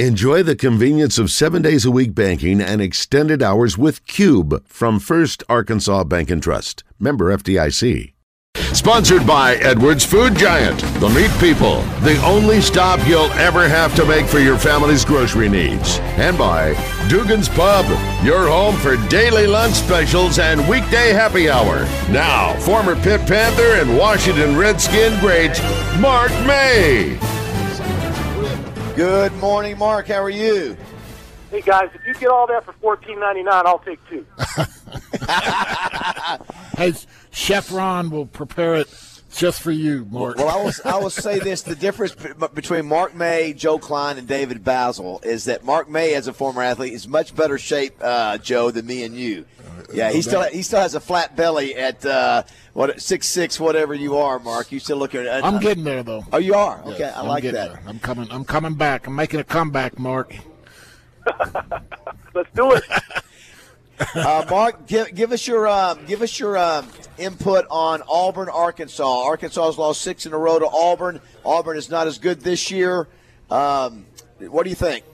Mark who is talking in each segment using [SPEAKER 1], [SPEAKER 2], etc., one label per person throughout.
[SPEAKER 1] Enjoy the convenience of seven days a week banking and extended hours with Cube from First Arkansas Bank and Trust. Member FDIC. Sponsored by Edwards Food Giant, the meat people, the only stop you'll ever have to make for your family's grocery needs. And by Dugan's Pub, your home for daily lunch specials and weekday happy hour. Now, former Pitt Panther and Washington Redskin great Mark May.
[SPEAKER 2] Good morning, Mark. How are you?
[SPEAKER 3] Hey guys, if you get all that for fourteen ninety nine, I'll take two.
[SPEAKER 4] hey, Chef Ron will prepare it just for you, Mark.
[SPEAKER 2] Well, I will, I will say this: the difference between Mark May, Joe Klein, and David Basil is that Mark May, as a former athlete, is much better shape, uh, Joe, than me and you. Yeah, he still he still has a flat belly at uh, what six six whatever you are, Mark. You still look at. Uh,
[SPEAKER 4] I'm getting there though.
[SPEAKER 2] Oh, you are. Okay,
[SPEAKER 4] yes,
[SPEAKER 2] I like that.
[SPEAKER 4] There. I'm coming. I'm coming back. I'm making a comeback, Mark.
[SPEAKER 3] Let's do it.
[SPEAKER 2] uh, Mark, give, give us your uh, give us your uh, input on Auburn, Arkansas. Arkansas has lost six in a row to Auburn. Auburn is not as good this year. Um, what do you think?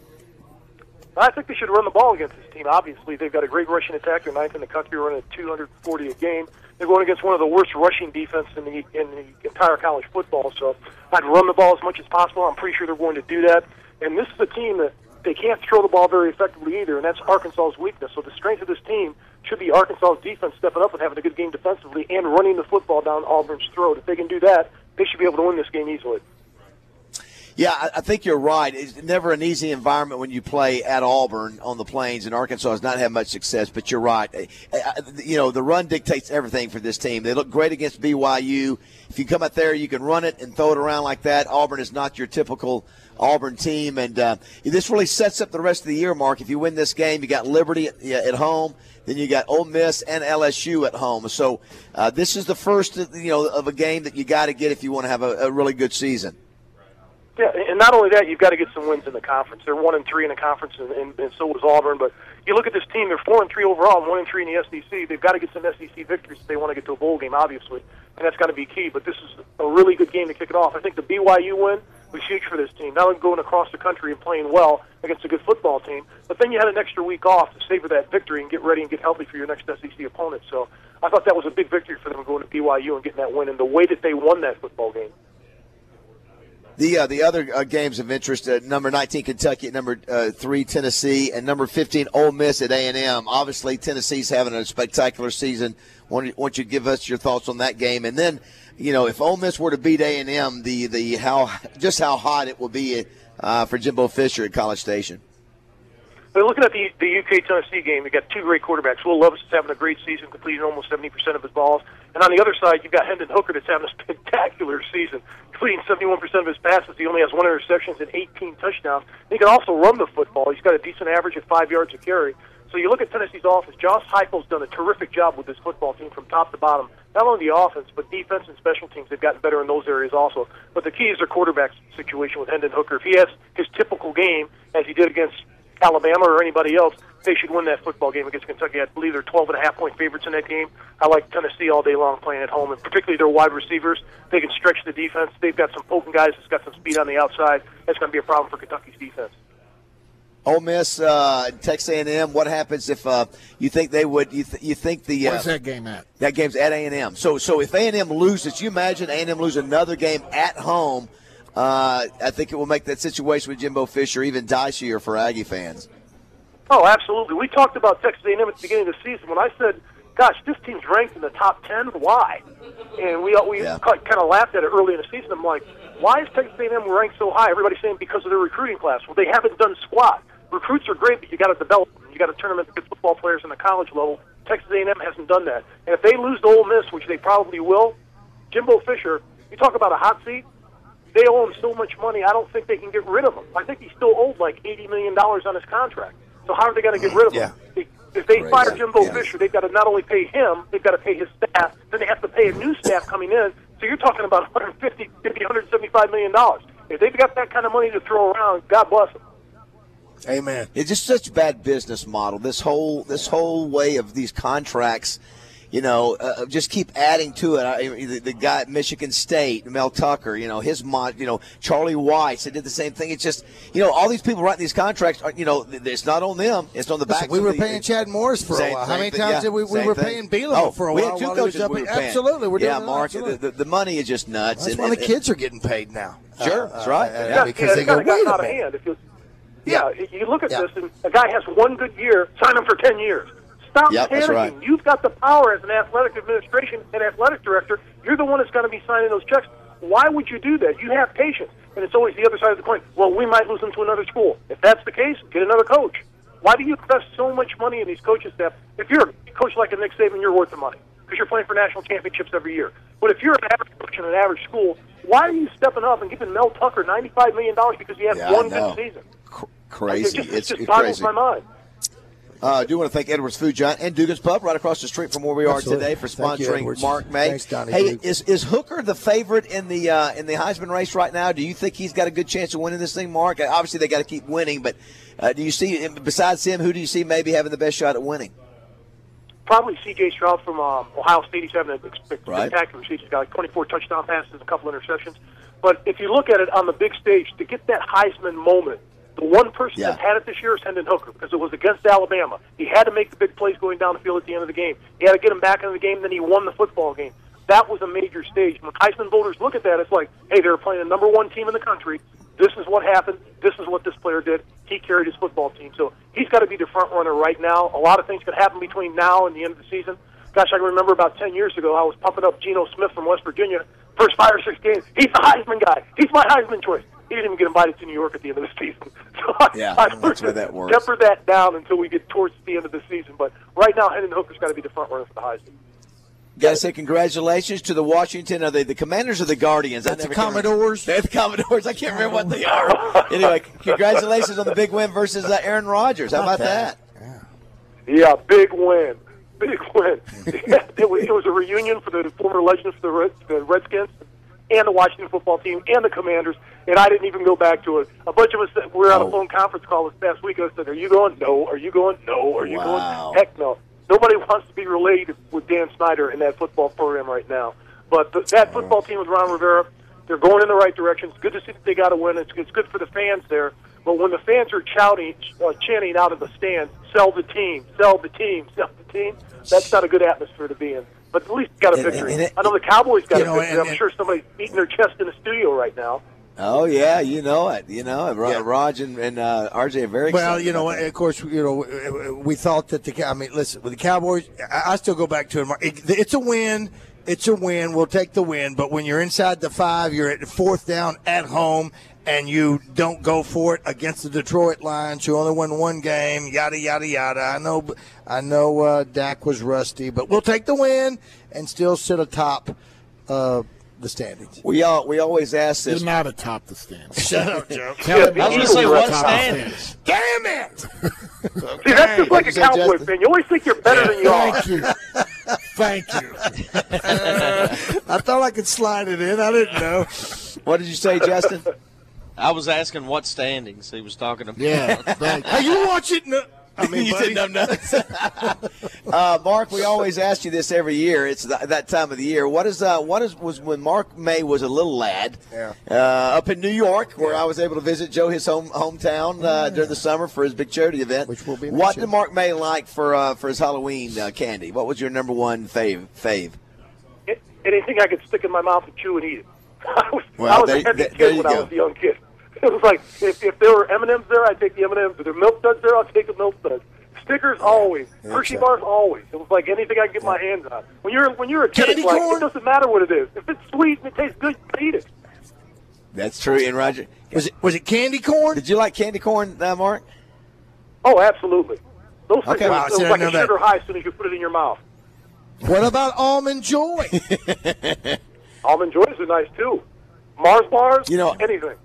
[SPEAKER 3] I think they should run the ball against this team. Obviously, they've got a great rushing attack. They're ninth in the country, running at 240 a game. They're going against one of the worst rushing defense in the in the entire college football. So I'd run the ball as much as possible. I'm pretty sure they're going to do that. And this is a team that they can't throw the ball very effectively either, and that's Arkansas's weakness. So the strength of this team should be Arkansas's defense stepping up and having a good game defensively and running the football down Auburn's throat. If they can do that, they should be able to win this game easily.
[SPEAKER 2] Yeah, I think you're right. It's never an easy environment when you play at Auburn on the plains, and Arkansas has not had much success. But you're right. You know, the run dictates everything for this team. They look great against BYU. If you come out there, you can run it and throw it around like that. Auburn is not your typical Auburn team, and uh, this really sets up the rest of the year. Mark, if you win this game, you got Liberty at, at home. Then you got Ole Miss and LSU at home. So uh, this is the first, you know, of a game that you got to get if you want to have a, a really good season.
[SPEAKER 3] Yeah, and not only that, you've got to get some wins in the conference. They're one and three in the conference, and, and, and so was Auburn. But you look at this team; they're four and three overall, one and three in the SEC. They've got to get some SEC victories if they want to get to a bowl game, obviously, and that's got to be key. But this is a really good game to kick it off. I think the BYU win was huge for this team. Not only going across the country and playing well against a good football team, but then you had an extra week off to savor that victory and get ready and get healthy for your next SEC opponent. So I thought that was a big victory for them going to BYU and getting that win, and the way that they won that football game.
[SPEAKER 2] The uh, the other uh, games of interest: uh, number 19 Kentucky at number uh, three Tennessee, and number 15 Ole Miss at A and M. Obviously, Tennessee's having a spectacular season. Want, want you to give us your thoughts on that game, and then you know if Ole Miss were to beat A and M, the the how just how hot it will be uh, for Jimbo Fisher at College Station.
[SPEAKER 3] But looking at the the UK Tennessee game, you got two great quarterbacks. Will Levis is having a great season, completing almost 70% of his balls. And on the other side, you've got Hendon Hooker that's having a spectacular season, completing 71% of his passes. He only has one interception and 18 touchdowns. He can also run the football. He's got a decent average at five yards a carry. So you look at Tennessee's offense. Josh Heupel's done a terrific job with this football team from top to bottom. Not only the offense, but defense and special teams. They've gotten better in those areas also. But the key is their quarterback situation with Hendon Hooker. If he has his typical game, as he did against Alabama or anybody else, they should win that football game against Kentucky. I believe they're 12 and a half point favorites in that game. I like Tennessee all day long playing at home, and particularly their wide receivers. They can stretch the defense. They've got some poking guys that's got some speed on the outside. That's going to be a problem for Kentucky's defense.
[SPEAKER 2] Ole Miss, uh, Texas A&M. What happens if uh, you think they would? You, th- you think the
[SPEAKER 4] uh, where's that game at?
[SPEAKER 2] That game's at A&M. So so if A&M loses, you imagine A&M lose another game at home. Uh, I think it will make that situation with Jimbo Fisher even dicier for Aggie fans.
[SPEAKER 3] Oh, absolutely. We talked about Texas A&M at the beginning of the season when I said, "Gosh, this team's ranked in the top ten. Why?" And we we yeah. kind of laughed at it early in the season. I'm like, "Why is Texas A&M ranked so high?" Everybody's saying because of their recruiting class. Well, they haven't done squat. Recruits are great, but you got to develop them. You got to turn them into good football players in the college level. Texas A&M hasn't done that. And if they lose to Ole Miss, which they probably will, Jimbo Fisher, you talk about a hot seat they owe him so much money. I don't think they can get rid of him. I think he's still owed like eighty million dollars on his contract. So how are they going to get rid of
[SPEAKER 2] yeah.
[SPEAKER 3] him? If they fire Jimbo yeah. Fisher, they've got to not only pay him, they've got to pay his staff. Then they have to pay a new staff coming in. So you're talking about 150, 50, 175 million dollars. If they've got that kind of money to throw around, God bless them.
[SPEAKER 4] Amen.
[SPEAKER 2] It's just such a bad business model. This whole this whole way of these contracts you know, uh, just keep adding to it. I, the, the guy at Michigan State, Mel Tucker, you know, his mod, you know, Charlie Weis, they did the same thing. It's just, you know, all these people writing these contracts, are, you know, it's not on them. It's on the back.
[SPEAKER 5] We were paying Chad Morris for a while. How many times did we, we were paying Bielema
[SPEAKER 2] oh,
[SPEAKER 5] for a
[SPEAKER 2] we
[SPEAKER 5] while?
[SPEAKER 2] Had two
[SPEAKER 5] while
[SPEAKER 2] coaches we
[SPEAKER 5] Absolutely, we're
[SPEAKER 2] yeah,
[SPEAKER 5] doing
[SPEAKER 2] Mark. The, the, the, money is just nuts.
[SPEAKER 5] That's
[SPEAKER 2] and,
[SPEAKER 5] why
[SPEAKER 2] and,
[SPEAKER 5] the kids are getting paid now.
[SPEAKER 2] Sure,
[SPEAKER 5] uh,
[SPEAKER 2] that's right.
[SPEAKER 5] Uh,
[SPEAKER 2] yeah.
[SPEAKER 5] yeah, because they go,
[SPEAKER 3] wait
[SPEAKER 5] wait
[SPEAKER 3] a
[SPEAKER 5] a
[SPEAKER 3] minute.
[SPEAKER 5] minute.
[SPEAKER 3] Yeah, you look at this, and a guy has one good year, sign him for 10 years. Stop
[SPEAKER 2] yep,
[SPEAKER 3] panicking.
[SPEAKER 2] Right.
[SPEAKER 3] You've got the power as an athletic administration and athletic director. You're the one that's going to be signing those checks. Why would you do that? You have patience. And it's always the other side of the coin. Well, we might lose them to another school. If that's the case, get another coach. Why do you invest so much money in these coaches staff? If you're a coach like a Nick Saban, you're worth the money because you're playing for national championships every year. But if you're an average coach in an average school, why are you stepping up and giving Mel Tucker $95 million because he had
[SPEAKER 2] yeah,
[SPEAKER 3] one good season?
[SPEAKER 2] C- crazy.
[SPEAKER 3] It just,
[SPEAKER 2] it's,
[SPEAKER 3] it just
[SPEAKER 2] it's
[SPEAKER 3] boggles my mind.
[SPEAKER 2] Uh, I do want to thank Edwards Food Giant and Dugan's Pub right across the street from where we are
[SPEAKER 5] Absolutely.
[SPEAKER 2] today for
[SPEAKER 5] Thank you,
[SPEAKER 2] sponsoring Mark May.
[SPEAKER 5] Thanks, Donnie
[SPEAKER 2] hey,
[SPEAKER 5] Duke.
[SPEAKER 2] is is Hooker the favorite in the uh, in the Heisman race right now? Do you think he's got a good chance of winning this thing, Mark? Obviously, they got to keep winning, but uh, do you see besides him, who do you see maybe having the best shot at winning?
[SPEAKER 3] Probably C.J. Stroud from um, Ohio State. He's having a spectacular
[SPEAKER 2] Right.
[SPEAKER 3] season. He's got like 24 touchdown passes, a couple interceptions. But if you look at it on the big stage, to get that Heisman moment, the one person
[SPEAKER 2] Yeah.
[SPEAKER 3] that's had it this year is Hendon Hooker because it was against Alabama. He had to make the big plays going down the field at the end of the game. He had to get him back into the game, then he won the football game. That was a major stage. When Heisman voters look at that, it's like, hey, they're playing the number one team in the country. This is what happened. This is what this player did. He carried his football team. So he's got to be the front runner right now. A lot of things could happen between now and the end of the season. Gosh, I can remember about 10 years ago, I was pumping up Geno Smith from West Virginia. First five or six games, he's the Heisman guy. He's my Heisman choice. He didn't even get invited to New York at the end of the season. So
[SPEAKER 2] Yeah,
[SPEAKER 3] I,
[SPEAKER 2] that's where that works.
[SPEAKER 3] Temper that down until we get towards the end of the season. But right now, Hendon Hooker's got to be the front runner for the Heisman.
[SPEAKER 2] Got to say congratulations to the Washington. Are they the Commanders or the Guardians?
[SPEAKER 5] That's the
[SPEAKER 2] never can remember.
[SPEAKER 5] Commodores.
[SPEAKER 2] They're the Commodores. I can't remember what they are. anyway, congratulations on the big win versus uh, Aaron Rodgers. How about that?
[SPEAKER 3] Yeah, big win. Big win. it, was, it was a reunion for the former legends for the, Red, the Redskins and the Washington football team and the Commanders, and I didn't even go back to it. A bunch of us that were on
[SPEAKER 2] Oh.
[SPEAKER 3] a phone conference call this past week. I said, "Are you going? No. Are you going? No. Are you
[SPEAKER 2] Wow.
[SPEAKER 3] going? Heck no." Nobody wants to be related with Dan Snyder in that football program right now. But the, that football team with Ron Rivera, they're going in the right direction. It's good to see that they got a win. It's, it's good for the fans there. But when the fans are shouting, uh, chanting out of the stands, "Sell the team! Sell the team! Sell the team!" That's not a good atmosphere to be in. But at least got a
[SPEAKER 2] And-
[SPEAKER 3] victory.
[SPEAKER 2] and it-
[SPEAKER 3] I know the Cowboys got
[SPEAKER 5] You
[SPEAKER 3] a
[SPEAKER 5] know,
[SPEAKER 3] victory.
[SPEAKER 5] and-
[SPEAKER 3] I'm sure somebody's beating their chest in the studio right now.
[SPEAKER 2] Oh yeah, you know it. You know it.
[SPEAKER 5] Yeah.
[SPEAKER 2] Raj and, and uh, RJ are very
[SPEAKER 5] Well, you know, of course, you know, we thought that the. I mean, listen, with the Cowboys, I I still go back to it. It- It's a win. It's a win. We'll take the win. But when you're inside the five, you're at the fourth down at home, and you don't go for it against the Detroit Lions, who only won one game. Yada yada yada. I know, I know, uh, Dak was rusty, but we'll take the win and still sit atop uh, the standings.
[SPEAKER 2] we all we always ask
[SPEAKER 4] You're
[SPEAKER 2] this.
[SPEAKER 4] not atop the standings.
[SPEAKER 5] Shut up, Joe.
[SPEAKER 4] Tell me
[SPEAKER 3] I was gonna say,
[SPEAKER 4] atop
[SPEAKER 3] what
[SPEAKER 4] the?
[SPEAKER 5] Damn it!
[SPEAKER 3] See, that's just like a
[SPEAKER 2] you
[SPEAKER 3] Cowboy
[SPEAKER 2] Justin?
[SPEAKER 3] fan. You always think you're better than you are.
[SPEAKER 4] Thank you. Thank you.
[SPEAKER 5] I thought I could slide it in. I didn't know.
[SPEAKER 2] What did you say, Justin?
[SPEAKER 6] I was asking what standings he was talking about.
[SPEAKER 4] Yeah, thank you.
[SPEAKER 5] Hey, you watch it? No. I mean,
[SPEAKER 2] you
[SPEAKER 5] buddy.
[SPEAKER 2] didn't know nothing. uh, Mark, we always ask you this every year. It's th- that time of the year. What is uh, what is was when Mark May was a little lad
[SPEAKER 5] Yeah.
[SPEAKER 2] uh, up in New York, where I was able to visit Joe his home hometown uh, during the summer for his big charity event.
[SPEAKER 5] Which will be
[SPEAKER 2] what did Mark May like for uh, for his Halloween uh, candy? What was your number one fave? Fave?
[SPEAKER 3] anything I could stick in my mouth and chew and eat it. I was,
[SPEAKER 2] Well,
[SPEAKER 3] I was
[SPEAKER 2] there-
[SPEAKER 3] a heavy
[SPEAKER 2] there-
[SPEAKER 3] kid
[SPEAKER 2] there you
[SPEAKER 3] when I was a young kid. It was like if, if there were M and M's there, I'd take the M and M's. If there were milk duds there, I'll take the milk duds. Stickers always, Hershey
[SPEAKER 5] right.
[SPEAKER 3] bars always. It was like anything I could get my hands on. When you're when you're a kid,
[SPEAKER 5] Candy
[SPEAKER 3] it's like
[SPEAKER 5] corn?
[SPEAKER 3] it doesn't matter what it is. If it's sweet and it tastes good, you eat it.
[SPEAKER 2] That's true. And Roger,
[SPEAKER 5] Was it was it candy corn?
[SPEAKER 2] did you like candy corn, uh, Mark?
[SPEAKER 3] Oh, absolutely. Those
[SPEAKER 2] Okay.
[SPEAKER 3] things,
[SPEAKER 5] Wow,
[SPEAKER 3] it was like
[SPEAKER 5] know
[SPEAKER 3] a
[SPEAKER 5] that.
[SPEAKER 3] sugar high as soon as you put it in your mouth.
[SPEAKER 5] What about almond joy?
[SPEAKER 3] Almond joys are nice too. Mars bars,
[SPEAKER 2] You know-
[SPEAKER 3] anything.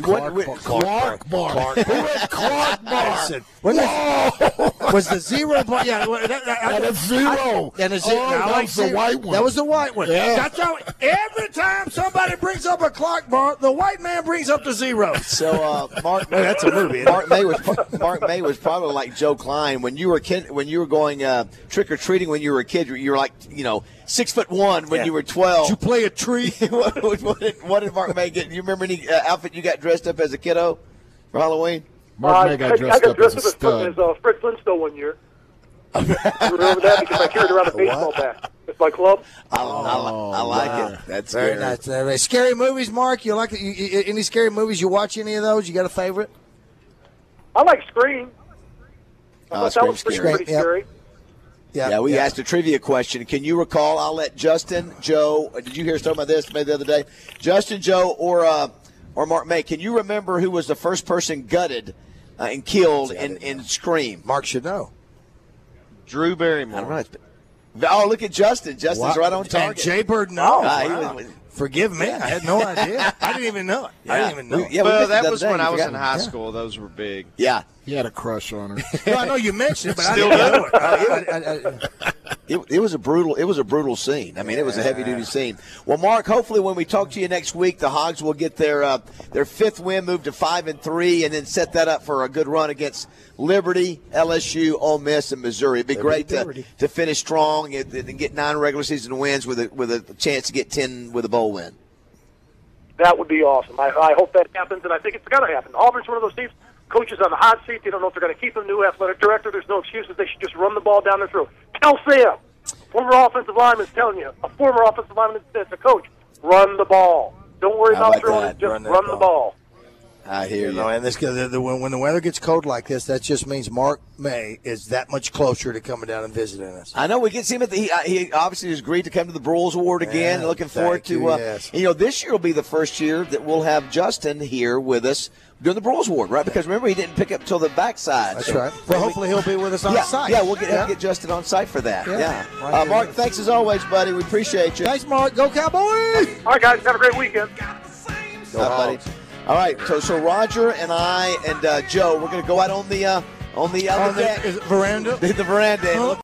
[SPEAKER 2] What- what-
[SPEAKER 4] Clark Bar. Who had Clark Bar?
[SPEAKER 5] Listen, when the- was the zero point? Yeah, well, that, that,
[SPEAKER 4] And a zero.
[SPEAKER 5] and a zero.
[SPEAKER 4] Oh, that
[SPEAKER 5] like
[SPEAKER 4] was the white one.
[SPEAKER 5] That was the white one.
[SPEAKER 4] Yeah.
[SPEAKER 5] That's how. Every time somebody brings up a Clark Bar, the white man brings up the zero.
[SPEAKER 2] So uh, Mark,
[SPEAKER 5] that's a movie.
[SPEAKER 2] Mark May was Mark May was probably like Joe Klein when you were kid. When you were going uh, trick or treating when you were a kid, you were like you know six foot one when
[SPEAKER 5] Yeah.
[SPEAKER 2] you were twelve.
[SPEAKER 5] Did you play a tree?
[SPEAKER 2] what, what, what did, what did Mark May get? You remember any uh, outfit you got dressed up as a kiddo for Halloween?
[SPEAKER 4] Mark May
[SPEAKER 3] Uh,
[SPEAKER 4] got
[SPEAKER 3] I,
[SPEAKER 4] dressed
[SPEAKER 3] I got
[SPEAKER 4] up
[SPEAKER 3] dressed
[SPEAKER 4] as a
[SPEAKER 3] as,
[SPEAKER 4] stud.
[SPEAKER 3] as uh, Fred Flintstone one year. Remember that because I carried around a baseball bat. It's my club.
[SPEAKER 2] I, I, I like it. That's
[SPEAKER 5] Very
[SPEAKER 2] good.
[SPEAKER 5] nice. Uh, scary movies, Mark. You like? You, you, any scary movies? You watch any of those? You got a favorite?
[SPEAKER 3] I like Scream.
[SPEAKER 2] Oh,
[SPEAKER 3] that
[SPEAKER 2] Scream's
[SPEAKER 3] was pretty,
[SPEAKER 2] scary.
[SPEAKER 3] pretty
[SPEAKER 5] Yep.
[SPEAKER 3] scary.
[SPEAKER 2] Yeah, we asked a trivia question. Can you recall? I'll let Justin, Joe. uh, Did you hear us talking about this maybe the other day? Justin, Joe, or uh, or Mark May? Can you remember who was the first person gutted uh, and killed in, in Scream?
[SPEAKER 5] Mark should know.
[SPEAKER 6] Drew Barrymore.
[SPEAKER 2] I don't know. It's- Oh, look at Justin. Justin's
[SPEAKER 5] Wow.
[SPEAKER 2] right on
[SPEAKER 5] And
[SPEAKER 2] target.
[SPEAKER 5] Jay Bird knows.
[SPEAKER 2] Ah, he
[SPEAKER 5] Wow.
[SPEAKER 2] was-
[SPEAKER 5] Forgive me. I had no idea. I didn't even know it. I didn't even know.
[SPEAKER 2] We-
[SPEAKER 5] it.
[SPEAKER 2] yeah, we
[SPEAKER 6] well,
[SPEAKER 2] missed it
[SPEAKER 6] that
[SPEAKER 2] the
[SPEAKER 6] was
[SPEAKER 2] day.
[SPEAKER 6] when
[SPEAKER 2] You
[SPEAKER 6] I was in
[SPEAKER 2] forgot.
[SPEAKER 6] high school. Those were big.
[SPEAKER 2] Yeah,
[SPEAKER 4] He had a crush on her.
[SPEAKER 5] No, I know you mentioned it, but
[SPEAKER 6] Still
[SPEAKER 5] I didn't know it. I, I, I, I,
[SPEAKER 2] it, it was a brutal. It was a brutal scene. I mean, it was a heavy duty scene. Well, Mark, hopefully when we talk to you next week, the Hogs will get their uh, their fifth win, move to five and three, and then set that up for a good run against Liberty, LSU, Ole Miss, and Missouri. It'd be great to,
[SPEAKER 5] Liberty.
[SPEAKER 2] to finish strong and, and get nine regular season wins with a with a chance to get ten with a bowl win.
[SPEAKER 3] That would be awesome. I, I hope that happens, and I think it's going to happen. Auburn's one of those teams. Coaches on the hot seat. They don't know if they're going to keep him. New athletic director. There's no excuses. They should just run the ball down their throat. Tell Sam, former offensive lineman, is telling you, a former offensive lineman that's a coach, run the ball. Don't worry about
[SPEAKER 2] about
[SPEAKER 3] throwing
[SPEAKER 2] that?
[SPEAKER 3] it. Just
[SPEAKER 5] Run
[SPEAKER 3] run,
[SPEAKER 5] that
[SPEAKER 3] the
[SPEAKER 5] ball.
[SPEAKER 3] Ball.
[SPEAKER 2] I hear
[SPEAKER 5] you
[SPEAKER 2] you.
[SPEAKER 5] know, and this the, the, when, when the weather gets cold like this, that just means Mark May is that much closer to coming down and visiting us.
[SPEAKER 2] I know we get to see him at the. He, uh, he obviously has agreed to come to the Broyles Award again.
[SPEAKER 5] Yeah,
[SPEAKER 2] Looking forward to.
[SPEAKER 5] you,
[SPEAKER 2] Uh,
[SPEAKER 5] yes.
[SPEAKER 2] You know, this year will be the first year that we'll have Justin here with us doing the Broyles Award, right? Because remember, he didn't pick up till the backside.
[SPEAKER 5] That's
[SPEAKER 2] So-
[SPEAKER 5] right. Well, hopefully he'll be with us on
[SPEAKER 2] yeah,
[SPEAKER 5] site.
[SPEAKER 2] yeah, we'll get
[SPEAKER 5] Yeah.
[SPEAKER 2] get Justin on site for that.
[SPEAKER 5] Yeah,
[SPEAKER 2] Yeah,
[SPEAKER 5] right
[SPEAKER 2] uh,
[SPEAKER 5] there.
[SPEAKER 2] Mark, thanks as always, buddy. We appreciate you.
[SPEAKER 5] Thanks, Mark. Go Cowboys!
[SPEAKER 3] All right, guys. Have a great weekend.
[SPEAKER 2] Go, buddy. All right, so so Roger and I and uh, Joe, we're going to go out on the uh, on the,
[SPEAKER 5] on
[SPEAKER 2] the
[SPEAKER 5] the
[SPEAKER 2] deck,
[SPEAKER 5] is it veranda.
[SPEAKER 2] the, the veranda, and
[SPEAKER 5] Huh?
[SPEAKER 2] look